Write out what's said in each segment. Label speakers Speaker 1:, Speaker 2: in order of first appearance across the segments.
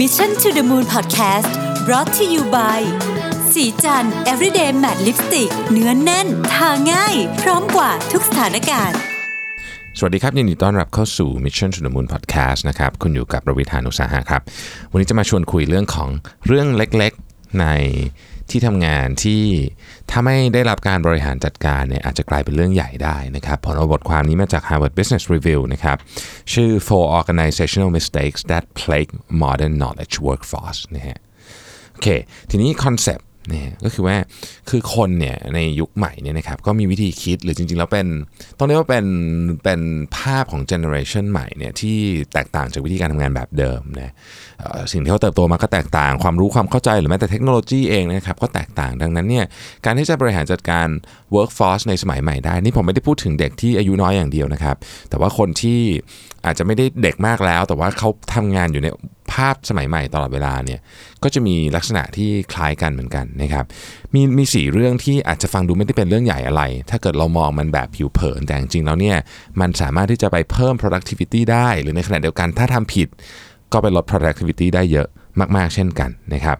Speaker 1: Mission to the Moon Podcast brought to you by สีจัน everyday matte lipstick เนื้อนแน่น ทาง่าย พร้อมกว่าทุกสถานการณ์
Speaker 2: สวัสดีครับ ยินดีต้อนรับเข้าสู่ Mission to the Moon Podcast นะครับ คุณอยู่กับประวิธานุสาหะครับ วันนี้จะมาชวนคุยเรื่องของเรื่องเล็กๆใน ที่ทำงานที่ถ้าไม่ได้รับการบริหารจัดการเนี่ยอาจจะกลายเป็นเรื่องใหญ่ได้นะครับผลเอาบทความนี้มาจาก Harvard Business Review นะครับ ชื่อ Four Organizational Mistakes That Plague Modern Knowledge Workforce นะฮะโอเค ทีนี้คอนเซปต์ นี่ยก็คือว่าคือคนเนี่ยในยุคใหม่เนี่ยนะครับก็มีวิธีคิดหรือจริงๆแล้วเป็นต้องเรียกว่าเป็นเป็นภาพของเจเนอเรชันใหม่เนี่ยที่แตกต่างจากวิธีการทำงานแบบเดิมนะเอ่อสิ่งที่เขาเติบโตมาก็แตกต่าง ความรู้ความเข้าใจหรือแม้แต่เทคโนโลยีเองนะครับก็แตกต่างดังนั้นเนี่ยการที่จะบริหารจัดการ workforce ในสมัยใหม่ได้ นี่ผมไม่ได้พูดถึงเด็กที่อายุน้อยอย่างเดียวนะครับแต่ว่าคนที่อาจจะไม่ได้เด็กมากแล้ว แต่ว่าเขาทำงานอยู่ใน ภาพสมัยใหม่ตลอดเวลาเนี่ยก็จะมีลักษณะที่คล้ายกันเหมือนกันนะครับมีมีสี่เรื่องที่อาจจะฟังดูไม่ได้เป็นเรื่องใหญ่อะไร ถ้าเกิดเรามองมันแบบผิวเผินแต่จริงๆแล้วเนี่ยมันสามารถที่จะไปเพิ่ม productivity ได้ หรือในขณะเดียวกันถ้าทำผิดก็ไปลด productivity ได้เยอะมาก ๆ เช่นกันนะครับ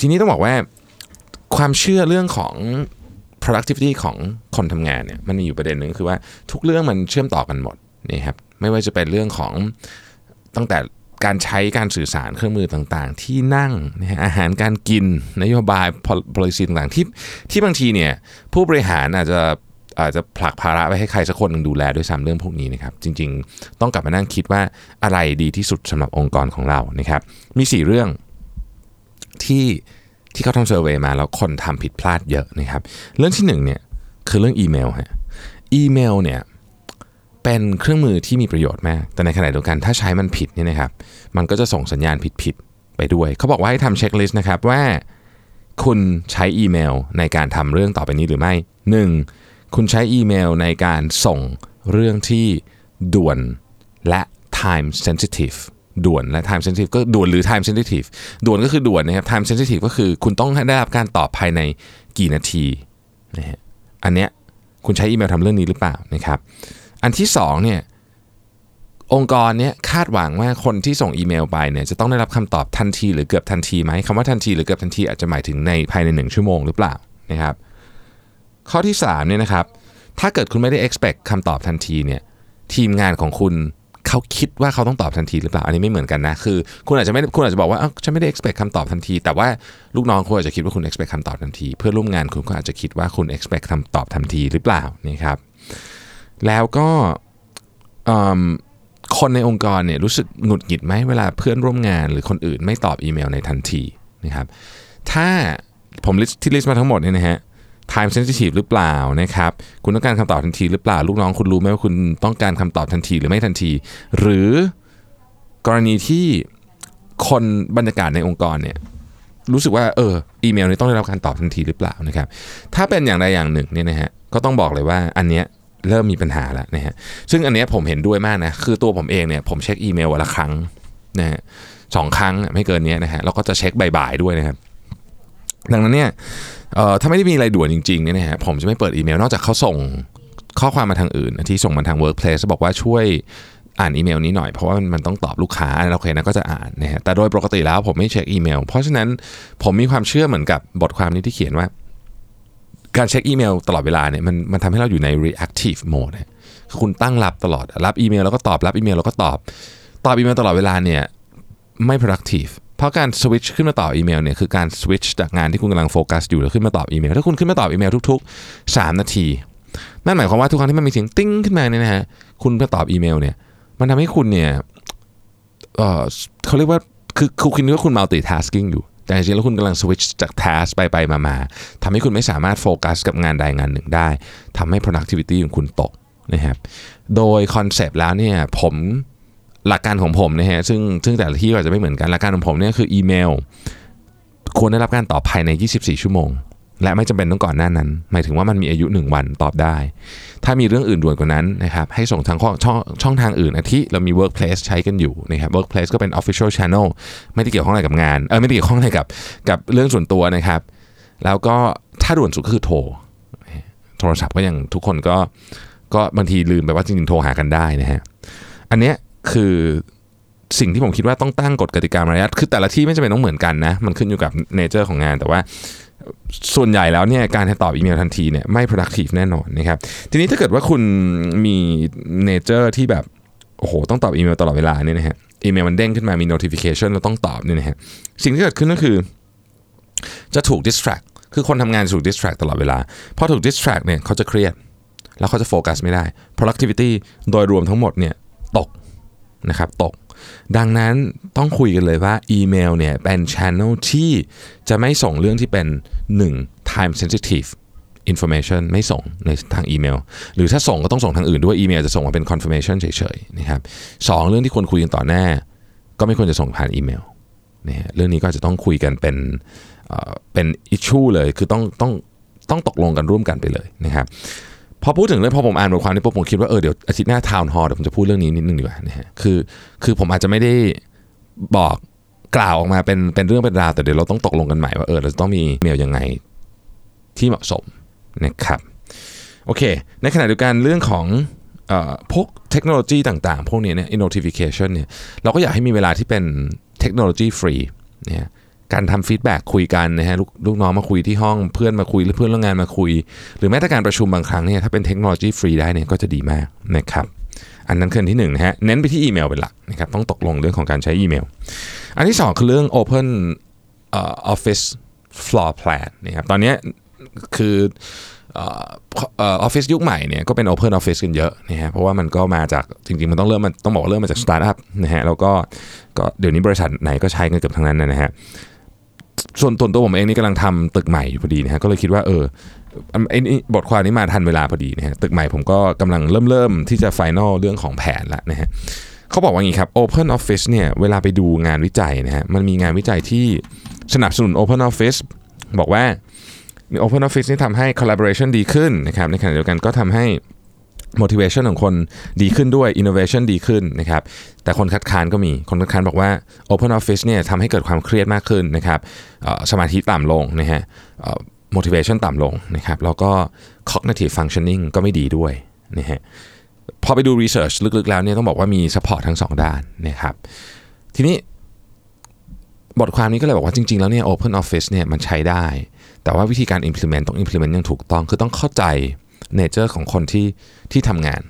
Speaker 2: ทีนี้ต้องบอกว่าความเชื่อเรื่องของ productivity ของคนทำงานเนี่ยมันมีอยู่ประเด็นหนึ่งคือว่าทุกเรื่องมันเชื่อมต่อกันหมดนี่ครับไม่ว่าจะเป็นเรื่องของตั้งแต่ การใช้การสื่อสารเครื่องมือต่างๆ ที่นั่งนะอาหารการกินนโยบาย policy ต่างๆที่ที่บางทีเนี่ยผู้บริหารอาจจะอาจจะผลักภาระไปให้ใครสักคนหนึ่งดูแลด้วยซ้ำเรื่องพวกนี้นะครับ จริงๆ ต้องกลับมานั่งคิดว่าอะไรดีที่สุดสำหรับองค์กรของเรานะครับ มี 4 เรื่องที่ที่เขาทำ survey มาแล้วคนทำผิดพลาดเยอะนะครับ เรื่องที่หนึ่งเนี่ยคือเรื่องอีเมลฮะอีเมลเนี่ย เป็นเครื่องมือที่มีประโยชน์มาก แต่ในขณะเดียวกันถ้าใช้มันผิดเนี่ยนะครับ มันก็จะส่งสัญญาณผิดๆไปด้วย เขาบอกว่าให้ทำ checklist นะครับว่า คุณใช้อีเมลในการทำเรื่องต่อไปนี้หรือไม่ 1. คุณใช้อีเมลในการส่งเรื่องที่ด่วนและ time sensitive ด่วนและ time sensitive ก็ด่วนหรือ time sensitive ด่วนก็คือด่วนนะครับ time sensitive ก็คือคุณต้องได้รับการตอบภายในกี่นาทีนะฮะอันเนี้ยคุณใช้อีเมลทำเรื่องนี้หรือเปล่านะครับ อันที่สองเนี่ยองค์กรเนี้ยคาดหวังว่าคนที่ส่งอีเมลไปเนี่ยจะต้องได้รับคำตอบทันทีหรือเกือบทันทีไหมคำว่าทันทีหรือเกือบทันทีอาจจะหมายถึงในภายในหนึ่งชั่วโมงหรือเปล่านะครับ ข้อที่3เนี่ยนะครับถ้าเกิดคุณไม่ได้ expect คำตอบทันทีเนี่ยทีมงานของคุณเขาคิดว่าเขาต้องตอบทันทีหรือเปล่า อันนี้ไม่เหมือนกันนะ คือ คุณอาจจะไม่คุณอาจจะบอกว่าเอ้าฉันไม่ได้ expect คำตอบทันที แต่ว่าลูกน้องคุณอาจจะคิดว่าคุณ expect คำตอบทันที เพื่อร่วมงานคุณก็อาจจะคิดว่าคุณ expect คำตอบทันทีหรือเปล่านะครับ แล้วก็คนในองค์กรเนี่ยรู้สึกหงุดหงิดไหมเวลาเพื่อนร่วมงานหรือคนอื่นไม่ตอบอีเมลในทันทีนะครับ ถ้าผมที่ลิสต์มาทั้งหมดเนี่ยนะฮะ time sensitive หรือเปล่านะครับ คุณต้องการคำตอบทันทีหรือเปล่า ลูกน้องคุณรู้ไหมว่าคุณต้องการคำตอบทันทีหรือไม่ทันที หรือกรณีที่คนบรรยากาศในองค์กรเนี่ยรู้สึกว่าเอออีเมลนี้ต้องได้รับการตอบทันทีหรือเปล่านะครับ ถ้าเป็นอย่างใดอย่างหนึ่งเนี่ยนะฮะก็ต้องบอกเลยว่าอันเนี้ย เริ่มมีปัญหาแล้วนะฮะซึ่งอันเนี้ยผมเห็นด้วยมากนะคือตัวผมเองเนี่ยผมเช็คอีเมลวันละครั้งนะฮะสองครั้งไม่เกินนี้นะฮะแล้วก็จะเช็คบ่ายๆด้วยนะครับดังนั้นเนี่ยเอ่อถ้าไม่ได้มีอะไรด่วนจริงๆเนี่ยนะฮะผมจะไม่เปิดอีเมล นอกจากเขาส่งข้อความมาทางอื่น ที่ส่งมาทาง Workplace บอกว่าช่วยอ่านอีเมลนี้หน่อยเพราะว่ามันต้องตอบลูกค้าโอเคนะก็จะอ่านนะฮะแต่โดยปกติแล้วผมไม่เช็คอีเมล เพราะฉะนั้นผมมีความเชื่อเหมือนกับบทความนี้ที่เขียนว่า การเช็คอีเมลตลอดเวลาเนี่ยมันมันทำให้เราอยู่ใน reactive mode คือคุณตั้งรับตลอดรับอีเมลแล้วก็ตอบรับอีเมลแล้วก็ตอบ ตอบอีเมลตลอดเวลาเนี่ยไม่ productive เพราะการสวิตช์ขึ้นมาตอบอีเมลเนี่ยคือการสวิตช์จากงานที่คุณกำลังโฟกัสอยู่แล้วขึ้นมาตอบอีเมลถ้าคุณขึ้นมาตอบอีเมลทุก ๆ 3 นาที นั่นหมายความว่าทุกครั้งที่มันมีเสียงติ้งขึ้นมาเนี่ยนะฮะคุณมาตอบอีเมลเนี่ยมันทำให้คุณเนี่ยเออเขาเรียกว่าคือคือคุณนึกว่าคุณ multitasking อยู่ แต่จริงๆแล้วคุณกำลังสวิตช์จาก task ไปไปมามาทำให้คุณไม่สามารถโฟกัสกับงานใดงานหนึ่งได้ทำให้ productivity ของคุณตกนะครับโดยคอนเซปต์แล้วเนี่ยผมหลักการของผมนะฮะซึ่งซึ่งแต่ละที่ก็จะไม่เหมือนกันหลักการของผมเนี่ยคืออีเมลควรได้รับการตอบภายใน 24 ชั่วโมง และไม่จำเป็นต้องก่อนหน้านั้น หมายถึงว่ามันมีอายุ 1 วันตอบได้ ถ้ามีเรื่องอื่นด่วนกว่านั้นนะครับให้ส่งทางช่องช่องทางอื่นอาทิเรามี Workplace ใช้กันอยู่นะครับ Workplace ก็เป็น Official Channel ไม่ได้เกี่ยวข้องอะไรกับงานเออไม่ได้เกี่ยวข้องอะไรกับกับเรื่องส่วนตัวนะครับ แล้วก็ถ้าด่วนสุดก็คือโทร โทรศัพท์ก็ยังทุกคนก็ก็บางทีลืมไปว่าจริงๆโทรหากันได้นะฮะอันเนี้ยคือสิ่งที่ผมคิดว่าต้องตั้งกฎกติกามารยาทคือแต่ละที่ไม่จำเป็นต้องเหมือนกันนะ มันขึ้นอยู่กับ nature ของงานแต่ว่า ส่วนใหญ่แล้วเนี่ยการตอบอีเมลทันทีเนี่ยไม่ productive แน่นอนนะครับทีนี้ถ้าเกิดว่าคุณมี nature ที่แบบโอ้โหต้องตอบอีเมลตลอดเวลาเนี่ยนะฮะอีเมลมันเด้งขึ้นมามี notification เราต้องตอบเนี่ยนะฮะสิ่งที่เกิดขึ้นก็คือ จะถูก distract คือคนทำงานถูก distract ตลอดเวลาพอถูก distract เนี่ยเขาจะเครียด แล้วเขาจะโฟกัสไม่ได้ productivity โดยรวมทั้งหมดเนี่ยตกนะครับตก ดังนั้นต้องคุยกันเลยว่าอีเมลเนี่ยเป็น channel ที่จะไม่ส่งเรื่องที่เป็น 1. time sensitive information ไม่ส่งในทางอีเมล หรือถ้าส่งก็ต้องส่งทางอื่นด้วยอีเมลจะส่งมาเป็น confirmation เฉยๆนะครับสองเรื่องที่ควรคุยกันต่อหน้า ก็ไม่ควรจะส่งผ่านอีเมลนะฮะเรื่องนี้ก็จะต้องคุยกันเป็นเอ่อเป็น issue เลยคือต้องต้องต้องตกลงกันร่วมกันไปเลยนะครับ พอพูดถึงเรื่องพอผมอ่านบทความนี้ปุ๊บผมคิดว่าเออเดี๋ยวอาทิตย์หน้า town hall เดี๋ยวผมจะพูดเรื่องนี้นิดนึงดีกว่านะฮะคือคือผมอาจจะไม่ได้บอกกล่าวออกมาเป็นเป็นเรื่องเป็นราวแต่เดี๋ยวเราต้องตกลงกันใหม่ว่าเออเราจะต้องมีเมลยังไงที่เหมาะสมนะครับโอเค ในขณะเดียวกันเรื่องของเออพวกเทคโนโลยีต่างๆ พวกนี้เนี่ย notification เนี่ยเราก็อยากให้มีเวลาที่เป็น technology free เนี่ย การทำ feedback คุยกันนะฮะลูกลูกน้องมาคุยที่ห้องเพื่อนมาคุยหรือเพื่อนร่วมงานมาคุย หรือแม้แต่การประชุมบางครั้งเนี่ยถ้าเป็น technology free ได้เนี่ยก็จะดีมากนะครับอันนั้นคืออันที่หนึ่งนะฮะเน้นไปที่อีเมลเป็นหลักนะครับต้องตกลงเรื่องของการใช้อีเมล อันที่สองคือเรื่อง Open เอ่อ Office Floor Plan นะครับตอนนี้คือออฟฟิศยุคใหม่เนี่ยก็เป็น Open Office กันเยอะนะฮะเพราะว่ามันก็มาจากจริงๆ มันต้องเริ่มมันต้องบอกว่าเริ่มมาจากสตาร์ทอัพนะฮะแล้วก็ก็เดี๋ยวนี้บริษัทไหนก็ใช้กันเกือบทั้งนั้นนะฮะ ส่วนตัวตัวผมเองนี่กำลังทำตึกใหม่อยู่พอดีนะฮะก็เลยคิดว่าเออไอ้นี่บทความนี้มาทันเวลาพอดีนะฮะตึกใหม่ผมก็กำลังเริ่มเริ่มที่จะ final เรื่องของแผนแล้วนะฮะเขาบอกว่าอย่างนี้ครับ Open Office เนี่ยเวลาไปดูงานวิจัยนะฮะมันมีงานวิจัยที่สนับสนุน Open Office บอกว่ามี Open Office นี่ทำให้ collaboration ดีขึ้นนะครับในขณะเดียวกันก็ทำให้ motivation ของคนดีขึ้นด้วย innovation ดีขึ้นนะครับ แต่คนคัดค้านก็มี คนคัดค้านบอกว่า Open Office เนี่ยทำให้เกิดความเครียดมากขึ้นนะครับสมาธิต่ำลงนะฮะ motivation ต่ำลงนะครับแล้วก็ cognitive functioning ก็ไม่ดีด้วยนะฮะพอไปดู research ลึกๆแล้วเนี่ยต้องบอกว่ามี support ทั้งสองด้านนะครับ ทีนี้บทความนี้ก็เลยบอกว่าจริงๆ แล้วเนี่ย Open Office เนี่ยมันใช้ได้ แต่ว่าวิธีการ implement ต้อง implement อย่างถูกต้องคือต้องเข้าใจ nature ของคนที่ที่ทำงาน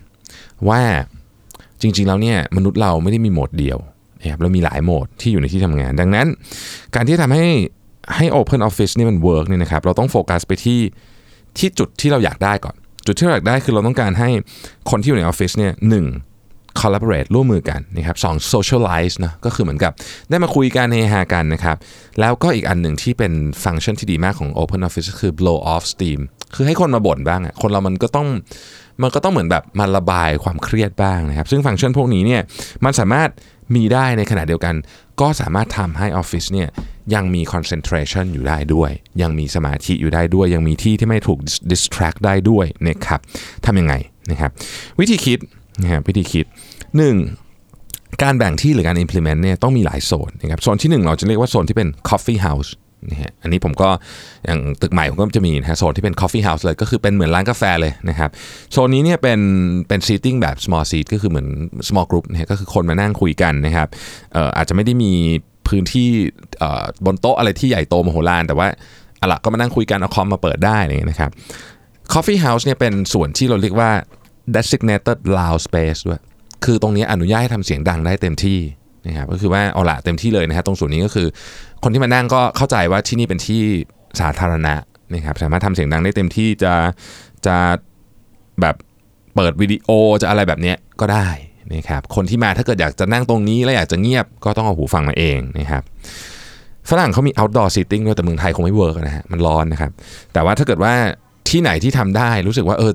Speaker 2: ว่าจริง ๆ แล้วเนี่ยมนุษย์เราไม่ได้มีโหมดเดียวนะครับเรามีหลายโหมดที่อยู่ในที่ทำงาน ดังนั้น การที่ทำให้ให้ Open Office นี่มัน work เนี่ยนะครับเราต้องโฟกัสไปที่ที่จุดที่เราอยากได้ก่อน จุดที่เราอยากได้คือเราต้องการให้คนที่อยู่ในออฟฟิศเนี่ยหนึ่ง collaborate ร่วมมือกันนะครับสอง socialize นะก็คือเหมือนกับได้มาคุยกันเฮฮากันนะครับ แล้วก็อีกอันหนึ่งที่เป็นฟังก์ชันที่ดีมากของ Open Office คือ blow off steam คือให้คนมาบ่นบ้างอะคนเรามันก็ต้องมันก็ต้องเหมือนแบบมาระบายความเครียดบ้างนะครับ ซึ่งฟังก์ชันพวกนี้เนี่ยมันสามารถมีได้ในขณะเดียวกัน ก็สามารถทำให้ออฟฟิศเนี่ยยังมี concentration อยู่ได้ด้วย ยังมีสมาธิอยู่ได้ด้วย ยังมีที่ที่ไม่ถูก distract ได้ด้วยนะครับทำยังไงนะครับ วิธีคิดนะครับวิธีคิด 1. การแบ่งที่หรือการ implement เนี่ยต้องมีหลายโซนนะครับโซนที่ 1 เราจะเรียกว่าโซนที่เป็น coffee house นะฮะอันนี้ผมก็อย่างตึกใหม่ผมก็จะมีนะฮะโซนที่เป็น coffee house เลยก็คือเป็นเหมือนร้านกาแฟเลยนะครับโซนนี้เนี่ยเป็นเป็น seating แบบ small seat ก็คือเหมือน small group นะฮะก็คือคนมานั่งคุยกันนะครับเอ่ออาจจะไม่ได้มีพื้นที่บนโต๊ะอะไรที่ใหญ่โตมโหฬารแต่ว่าอะละก็มานั่งคุยกันเอาคอมมาเปิดได้อะไรอย่างเงี้ยนะครับ coffee house เนี่ยเป็นส่วนที่เราเรียกว่า designated loud space ด้วย คือตรงนี้อนุญาตให้ทำเสียงดังได้เต็มที่นะครับก็คือว่าเอาละเต็มที่เลยนะฮะตรงส่วนนี้ก็คือ คนที่มานั่งก็เข้าใจว่าที่นี่เป็นที่สาธารณะนะครับสามารถทำเสียงดังได้เต็มที่จะจะแบบเปิดวิดีโอจะอะไรแบบนี้ก็ได้นะครับคนที่มาถ้าเกิดอยากจะนั่งตรงนี้แล้วอยากจะเงียบก็ต้องเอาหูฟังมาเองนะครับฝรั่งเขามี outdoor seating ด้วยแต่เมืองไทยคงไม่เวิร์กนะฮะมันร้อนนะครับแต่ว่าถ้าเกิดว่าที่ไหนที่ทำได้รู้สึกว่าเออ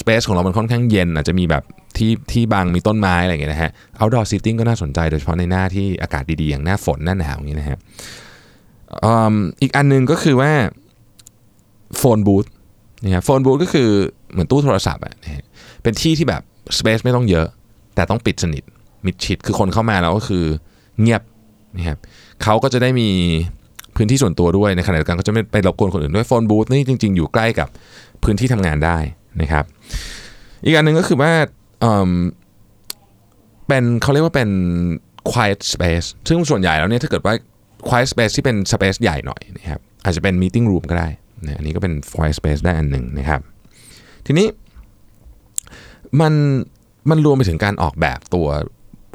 Speaker 2: สเปซของเรามันค่อนข้างเย็นอาจจะมีแบบที่ที่บางมีต้นไม้อะไรอย่างเงี้ยนะฮะ outdoor seating ก็น่าสนใจโดยเฉพาะในหน้าที่อากาศดีๆ อย่างหน้าฝนหน้าหนาวอย่างเงี้ยนะฮะอีกอันหนึงก็คือว่าโฟนบูธนะฮะโฟนบูธก็คือเหมือนตู้โทรศัพท์อะนะฮะเป็นที่ที่แบบสเปซไม่ต้องเยอะ แต่ต้องปิดสนิทมิดชิดคือคนเข้ามาแล้วก็คือเงียบนะครับเขาก็จะได้มีพื้นที่ส่วนตัวด้วยในขณะเดียวกันก็จะไม่ไปรบกวนคนอื่นด้วยโฟนบูธนี่จริง ๆ อยู่ใกล้กับพื้นที่ทำงานได้ นะครับ อีกอันหนึ่งก็คือว่าเเป็นเขาเรียกว่าเป็น quiet space ซึ่งส่วนใหญ่แล้วเนี่ยถ้าเกิดว่า quiet space ที่เป็น space ใหญ่หน่อยนะครับอาจจะเป็น meeting room ก็ได้นะอันนี้ก็เป็น quiet space ได้อันหนึ่งนะครับ ทีนี้มันมันรวมไปถึงการออกแบบตัว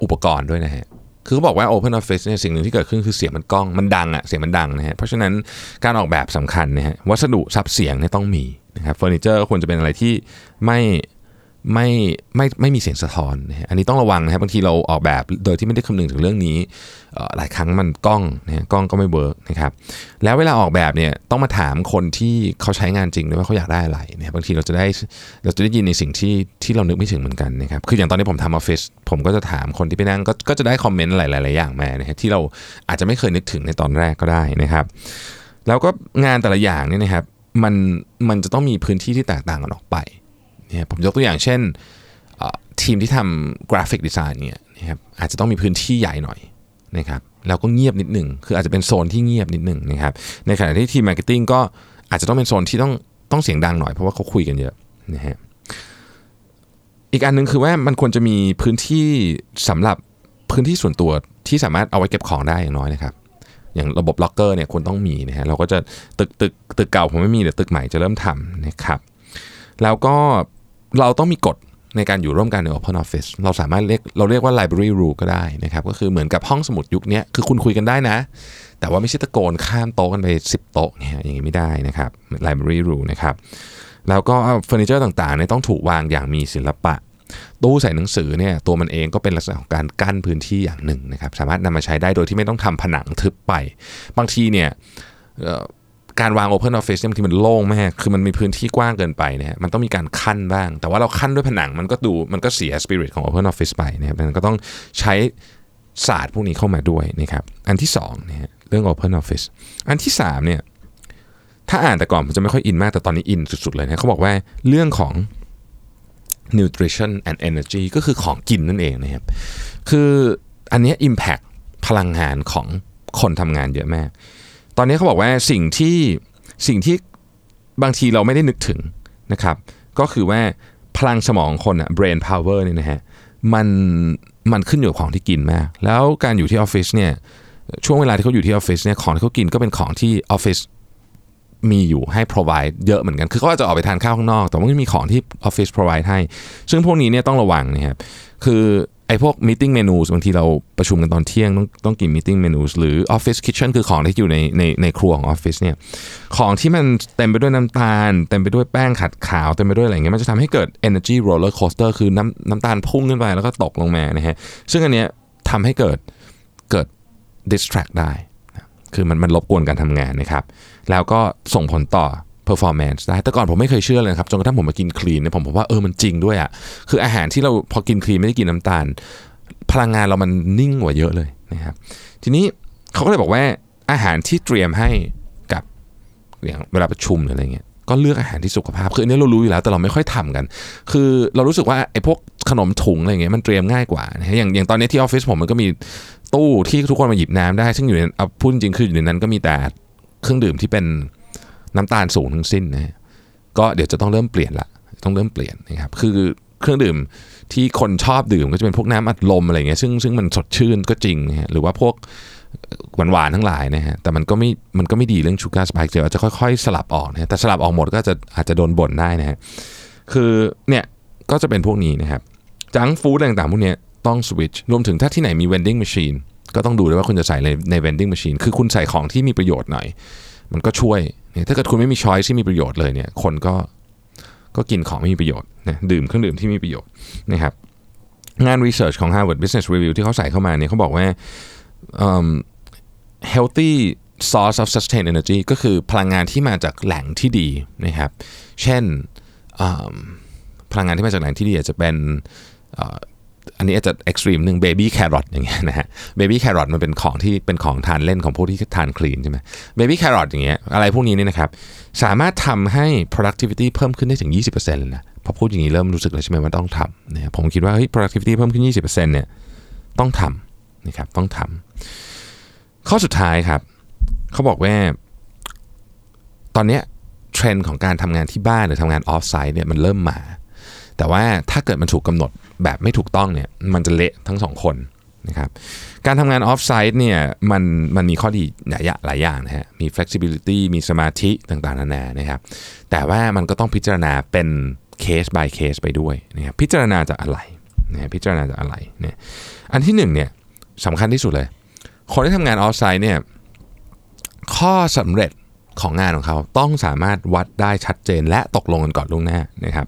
Speaker 2: อุปกรณ์ด้วยนะฮะ คือเขาบอกว่า Open Office เนี่ยสิ่งหนึ่งที่เกิดขึ้นคือเสียงมันก้อง มันดังอะเสียงมันดังนะฮะ เพราะฉะนั้นการออกแบบสำคัญนะฮะ วัสดุซับเสียงเนี่ยต้องมี นะครับเฟอร์นิเจอร์ควรจะเป็นอะไรที่ไม่ไม่ไม่ไม่มีเสียงสะท้อนนะฮะอันนี้ต้องระวังนะครับบางทีเราออกแบบโดยที่ไม่ได้คำนึงถึงเรื่องนี้หลายครั้งมันกล้องนะฮะกล้องก็ไม่ work นะครับแล้วเวลาออกแบบเนี่ยต้องมาถามคนที่เขาใช้งานจริงด้วยว่าเขาอยากได้อะไรนะครับบางทีเราจะได้เราจะได้ยินในสิ่งที่ที่เรานึกไม่ถึงเหมือนกันนะครับคืออย่างตอนนี้ผมทำออฟฟิศผมก็จะถามคนที่ไปนั่งก็ก็จะได้ comment หลายๆอย่างมานะฮะที่เราอาจจะไม่เคยนึกถึงในตอนแรกก็ได้นะครับ แล้วก็งานแต่ละอย่างเนี่ยนะครับ มันมันจะต้องมีพื้นที่ที่แตกต่างกันออกไปเนี่ยผมยกตัวอย่างเช่นทีมที่ทำ graphic design เนี่ยนะครับอาจจะต้องมีพื้นที่ใหญ่หน่อยนะครับแล้วก็เงียบนิดหนึ่งคืออาจจะเป็นโซนที่เงียบนิดหนึ่งนะครับในขณะที่ทีม marketing ก็อาจจะต้องเป็นโซนที่ต้องต้องเสียงดังหน่อยเพราะว่าเขาคุยกันเยอะนะฮะอีกอันหนึ่งคือว่ามันควรจะมีพื้นที่สำหรับพื้นที่ส่วนตัวที่สามารถเอาไว้เก็บของได้อย่างน้อยนะครับ อย่างระบบล็อกเกอร์เนี่ยควรต้องมีนะฮะเราก็จะตึกตึกตึกเก่าผมไม่มีเดี๋ยวตึกใหม่จะเริ่มทำนะครับแล้วก็เราต้องมีกฎในการอยู่ร่วมกันใน Open Office เราสามารถเรียกเราเรียกว่า library rule ก็ได้นะครับ ก็คือเหมือนกับห้องสมุดยุคนี้คือคุณคุยกันได้นะ แต่ว่าไม่ใช่ตะโกนข้ามโต๊ะกันไป 10 โต๊ะเนี่ยอย่างนี้ไม่ได้นะครับ library rule นะครับ แล้วก็เฟอร์นิเจอร์ต่างๆเนี่ยต้องถูกวางอย่างมีศิลปะ ตู้ใส่หนังสือเนี่ยตัวมันเองก็เป็นลักษณะของการกั้นพื้นที่อย่างหนึ่งนะครับสามารถนำมาใช้ได้โดยที่ไม่ต้องทำผนังทึบไป บางทีเนี่ยการวาง Open Office เนี่ยบางทีมันโล่งมากคือมันมีพื้นที่กว้างเกินไปนะฮะมันต้องมีการขั้นบ้าง แต่ว่าเราขั้นด้วยผนังมันก็ดูมันก็เสียสปิริตของ Open Office ไปนะครับมันก็ต้องใช้ศาสตร์พวกนี้เข้ามาด้วยนะครับอันที่สองเนี่ยเรื่อง Open Office อันที่สามเนี่ยถ้าอ่านแต่ก่อนผมจะไม่ค่อยอินมากแต่ตอนนี้อินสุดๆเลยนะเขาบอกว่าเรื่องของ nutrition and energy ก็คือของกินนั่นเองนะครับ คืออันนี้ impact พลังงานของคนทำงานเยอะมาก ตอนนี้เขาบอกว่าสิ่งที่สิ่งที่บางทีเราไม่ได้นึกถึงนะครับ ก็คือว่าพลังสมองคนอะ brain power เนี่ยนะฮะมันมันขึ้นอยู่กับของที่กินมาก แล้วการอยู่ที่ออฟฟิศเนี่ยช่วงเวลาที่เขาอยู่ที่ออฟฟิศเนี่ยของที่เขากินก็เป็นของที่ออฟฟิศ มีอยู่ให้ provide เยอะเหมือนกัน คือเขาอาจจะออกไปทานข้าวข้างนอก แต่ว่ามันมีของที่ออฟฟิศ provide ให้ ซึ่งพวกนี้เนี่ยต้องระวังนะครับคือไอ้พวก meeting menus บางทีเราประชุมกันตอนเที่ยงต้องต้องกิน meeting menus หรือ office kitchen คือของที่อยู่ในในในครัวของออฟฟิศเนี่ยของที่มันเต็มไปด้วยน้ำตาล เต็มไปด้วยแป้งขัดขาวเต็มไปด้วยอะไรเงี้ยมันจะทำให้เกิด energy roller coaster คือน้ำน้ำตาลพุ่งขึ้นไปแล้วก็ตกลงมานะฮะซึ่งอันเนี้ยทำให้เกิดเกิด distract ได้ คือมันมันรบกวนการทำงานนะครับ แล้วก็ส่งผลต่อ performance ได้ แต่ก่อนผมไม่เคยเชื่อเลยครับจนกระทั่งผมมากินคลีนเนี่ยผมพบว่าเออมันจริงด้วยอะ่ะคืออาหารที่เราพอกินคลีนไม่ได้กินน้ำตาล พลังงานเรามันนิ่งกว่าเยอะเลยนะครับ ทีนี้เขาก็เลยบอกว่าอาหารที่เตรียมให้กับอย่างเวลาประชุมหรืออะไรเงี้ย ก็เลือกอาหารที่สุขภาพ คืออันนี้เรารู้อยู่แล้วแต่เราไม่ค่อยทำกัน คือเรารู้สึกว่าไอ้พวกขนมถุงอะไรเงี้ยมันเตรียมง่ายกว่านะฮะอย่างอย่างตอนนี้ที่ออฟฟิศผมมันก็มีตู้ที่ทุกคนมาหยิบน้ำได้ ซึ่งอยู่ในเอาพูดจริงคืออยู่ในนั้นก็มีแต่เครื่องดื่มที่เป็นน้ำตาลสูงทั้งสิ้นนะฮะก็เดี๋ยวจะต้องเริ่มเปลี่ยนละต้องเริ่มเปลี่ยนนะครับคือเครื่องดื่มที่คนชอบดื่มก็จะเป็นพวกน้ำอัดลมอะไรเงี้ยซึ่งซึ่งมันสดชื่นก็จริงนะฮะหรือว่าพวก หวานๆทั้งหลายนะฮะแต่มันก็ไม่มันก็ไม่ดีเรื่องชูการ์สปายเดี๋ยวอาจจะค่อยๆ สลับออกนะฮะแต่สลับออกหมดก็จะอาจจะโดนบ่นได้นะฮะคือเนี่ยก็จะเป็นพวกนี้นะครับจังฟู้ดต่างๆพวกนี้ต้องสวิตช์รวมถึงถ้าที่ไหนมี vending machine ก็ต้องดูด้วยว่าคุณจะใส่ในใน vending machine คือคุณใส่ของที่มีประโยชน์หน่อย มันก็ช่วยเนี่ยถ้าเกิดคุณไม่มี choice ที่มีประโยชน์เลยเนี่ยคนก็ก็กินของไม่มีประโยชน์นะดื่มเครื่องดื่มที่มีประโยชน์นะครับงาน research ของ Harvard Business Review ที่เขาใส่เข้ามาเนี่ยเขาบอกว่า healthy source of sustained energy ก็คือพลังงานที่มาจากแหล่งที่ดีนะครับ เช่นพลังงานที่มาจากแหล่งที่ดีอาจจะเป็นอันนี้อาจจะ extreme หนึ่ง baby carrot อย่างเงี้ยนะฮะbaby carrot มันเป็นของที่เป็นของทานเล่นของพวกที่ทาน clean ใช่ไหม baby carrot อย่างเงี้ยอะไรพวกนี้เนี่ยนะครับสามารถทำให้ productivity เพิ่มขึ้นได้ถึง 20%เลยนะพอพูดอย่างนี้เริ่มรู้สึกแล้วใช่ไหมว่าต้องทำนะผมคิดว่าเฮ้ย productivity เพิ่มขึ้น 20%เนี่ยต้องทำนะครับต้องทำ ข้อสุดท้ายครับ เขาบอกว่า ตอนนี้เทรนด์ของการทำงานที่บ้านหรือทำงาน offsite เนี่ยมันเริ่มมา แต่ว่าถ้าเกิดมันถูกกำหนดแบบไม่ถูกต้องเนี่ยมันจะเละทั้งสองคนนะครับการทำงานออฟไซต์เนี่ยมันมันมีข้อดีหลายหลายอย่างนะฮะมี flexibility มีสมาธิต่างๆนานานะครับแต่ว่ามันก็ต้องพิจารณาเป็นเคส by เคสไปด้วยนะครับพิจารณาจากอะไรนะพิจารณาจากอะไรเนี่ยอันที่หนึ่งเนี่ยสำคัญที่สุดเลย คนที่ทำงานออฟไซต์เนี่ยข้อสำเร็จของงานของเขาต้องสามารถวัดได้ชัดเจนและตกลงกันก่อนล่วงหน้านะครับ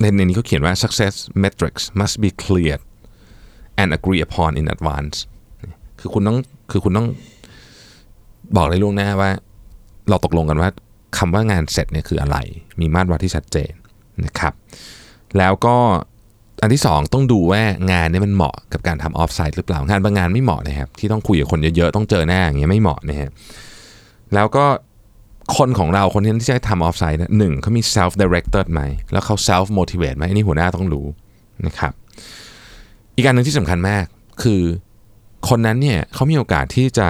Speaker 2: ในนี้เขาเขียนว่า success metrics must be clear and agree upon in advance คือคุณต้องคือคุณต้องบอกเลยล่วงหน้าว่า เราตกลงกันว่าคำว่างานเสร็จเนี่ยคืออะไร มีมาตรวัดที่ชัดเจนนะครับ แล้วก็ อันที่ 2 ต้องดูว่างานนี้มันเหมาะกับการทำออฟไซต์หรือเปล่างานบางงานไม่เหมาะนะครับที่ต้องคุยกับคนเยอะๆต้องเจอหน้าอย่างเงี้ยไม่เหมาะนะฮะแล้วก็คนของเราคนที่จะทำออฟไซต์หนึ่งเขามี self directed ไหมแล้วเขา self motivate ไหมอันนี้หัวหน้าต้องรู้นะครับ อีกการหนึ่งที่สำคัญมากคือคนนั้นเนี่ยเขามีโอกาสที่จะ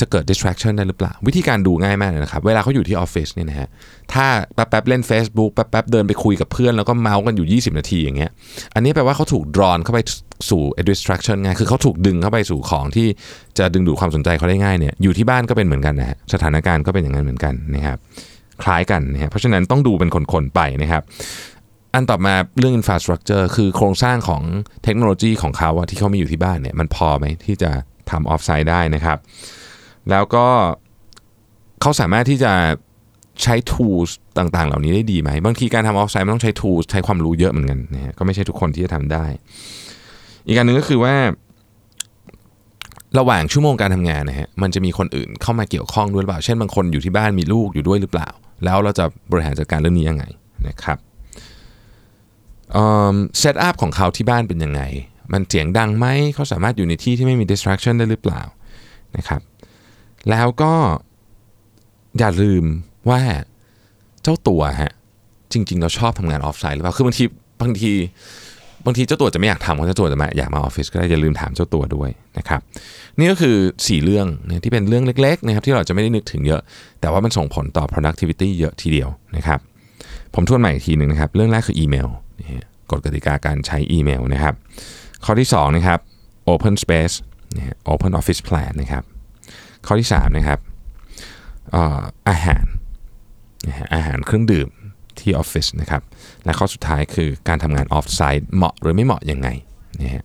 Speaker 2: จะเกิด distraction ได้หรือเปล่า วิธีการดูง่ายมากเลยนะครับ เวลาเขาอยู่ที่ออฟฟิศเนี่ยนะฮะถ้าแป๊บๆเล่น Facebook แป๊บๆเดินไปคุยกับเพื่อนแล้วก็เมาส์กันอยู่ 20 นาทีอย่างเงี้ยอันนี้แปลว่าเขาถูก drawn เข้าไปสู่ distraction ง่ายคือเขาถูกดึงเข้าไปสู่ของที่จะดึงดูดความสนใจเขาได้ง่ายเนี่ยอยู่ที่บ้านก็เป็นเหมือนกันนะฮะสถานการณ์ก็เป็นอย่างนั้นเหมือนกันนะครับคล้ายกันนะฮะเพราะฉะนั้นต้องดูเป็นคนๆไปนะครับอันต่อมาเรื่อง infrastructure คือโครงสร้างของเทคโนโลยีของเขาที่เขามีอยู่ที่บ้านเนี่ยมันพอไหมที่จะทำออฟไซด์ได้นะครับ แล้วก็เขาสามารถที่จะใช้ tools ต่างๆ เหล่านี้ได้ดีไหม บางทีการทำออฟไซด์มันต้องใช้ tools ใช้ความรู้เยอะเหมือนกันนะฮะก็ไม่ใช่ทุกคนที่จะทำได้ อีกการหนึ่งก็คือว่า ระหว่างชั่วโมงการทำงานนะฮะมันจะมีคนอื่นเข้ามาเกี่ยวข้องด้วยหรือเปล่า เช่นบางคนอยู่ที่บ้านมีลูกอยู่ด้วยหรือเปล่า แล้วเราจะบริหารจัดการเรื่องนี้ยังไงนะครับเซตอัพของเขาที่บ้านเป็นยังไง มันเสียงดังไหมเขาสามารถอยู่ในที่ที่ไม่มี distraction ได้หรือเปล่านะครับ แล้วก็อย่าลืมว่าเจ้าตัวฮะจริง ๆ เราชอบทำงานออฟไซต์หรือเปล่าคือบางทีบางทีบางทีเจ้าตัวจะไม่อยากทำเพราะเจ้าตัวจะมาอยากมาออฟฟิศก็ได้อย่าลืมถามเจ้าตัวด้วยนะครับนี่ก็คือ 4 เรื่องนะที่เป็นเรื่องเล็กๆนะครับที่เราจะไม่ได้นึกถึงเยอะ แต่ว่ามันส่งผลต่อ productivity เยอะทีเดียวนะครับผมทวนใหม่อีกทีหนึ่งนะครับเรื่องแรกคืออีเมลนะกฎกติกาการใช้อีเมลนะครับข้อที่2นะครับ open space นะ open office plan นะครับ ข้อที่3นะครับอาหารอาหารเครื่องดื่มที่ออฟฟิศนะครับ และข้อสุดท้ายคือการทำงานออฟไซต์เหมาะหรือไม่เหมาะยังไงนะฮะ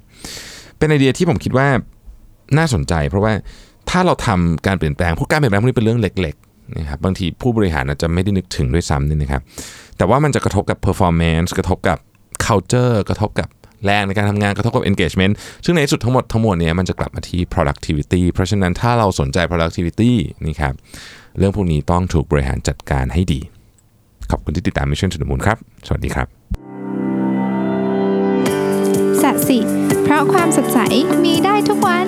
Speaker 2: เป็นไอเดียที่ผมคิดว่าน่าสนใจ เพราะว่าถ้าเราทำการเปลี่ยนแปลงพวกการเปลี่ยนแปลงพวกนี้เป็นเรื่องเล็กๆนะครับบางทีผู้บริหารอาจจะไม่ได้นึกถึงด้วยซ้ำนี่นะครับ แต่ว่ามันจะกระทบกับ performance กระทบกับ culture กระทบกับ แรงในการทำงานกระทบกับ engagement ซึ่งในที่สุดทั้งหมดทั้งมวลเนี่ยมันจะกลับมาที่ productivity เพราะฉะนั้นถ้าเราสนใจ productivity นี่ครับเรื่องพวกนี้ต้องถูกบริหารจัดการให้ดี ขอบคุณที่ติดตาม Mission to the Moon ครับ สวัสดีครับ
Speaker 3: สัสิเพราะความสดใสมีได้ทุกวัน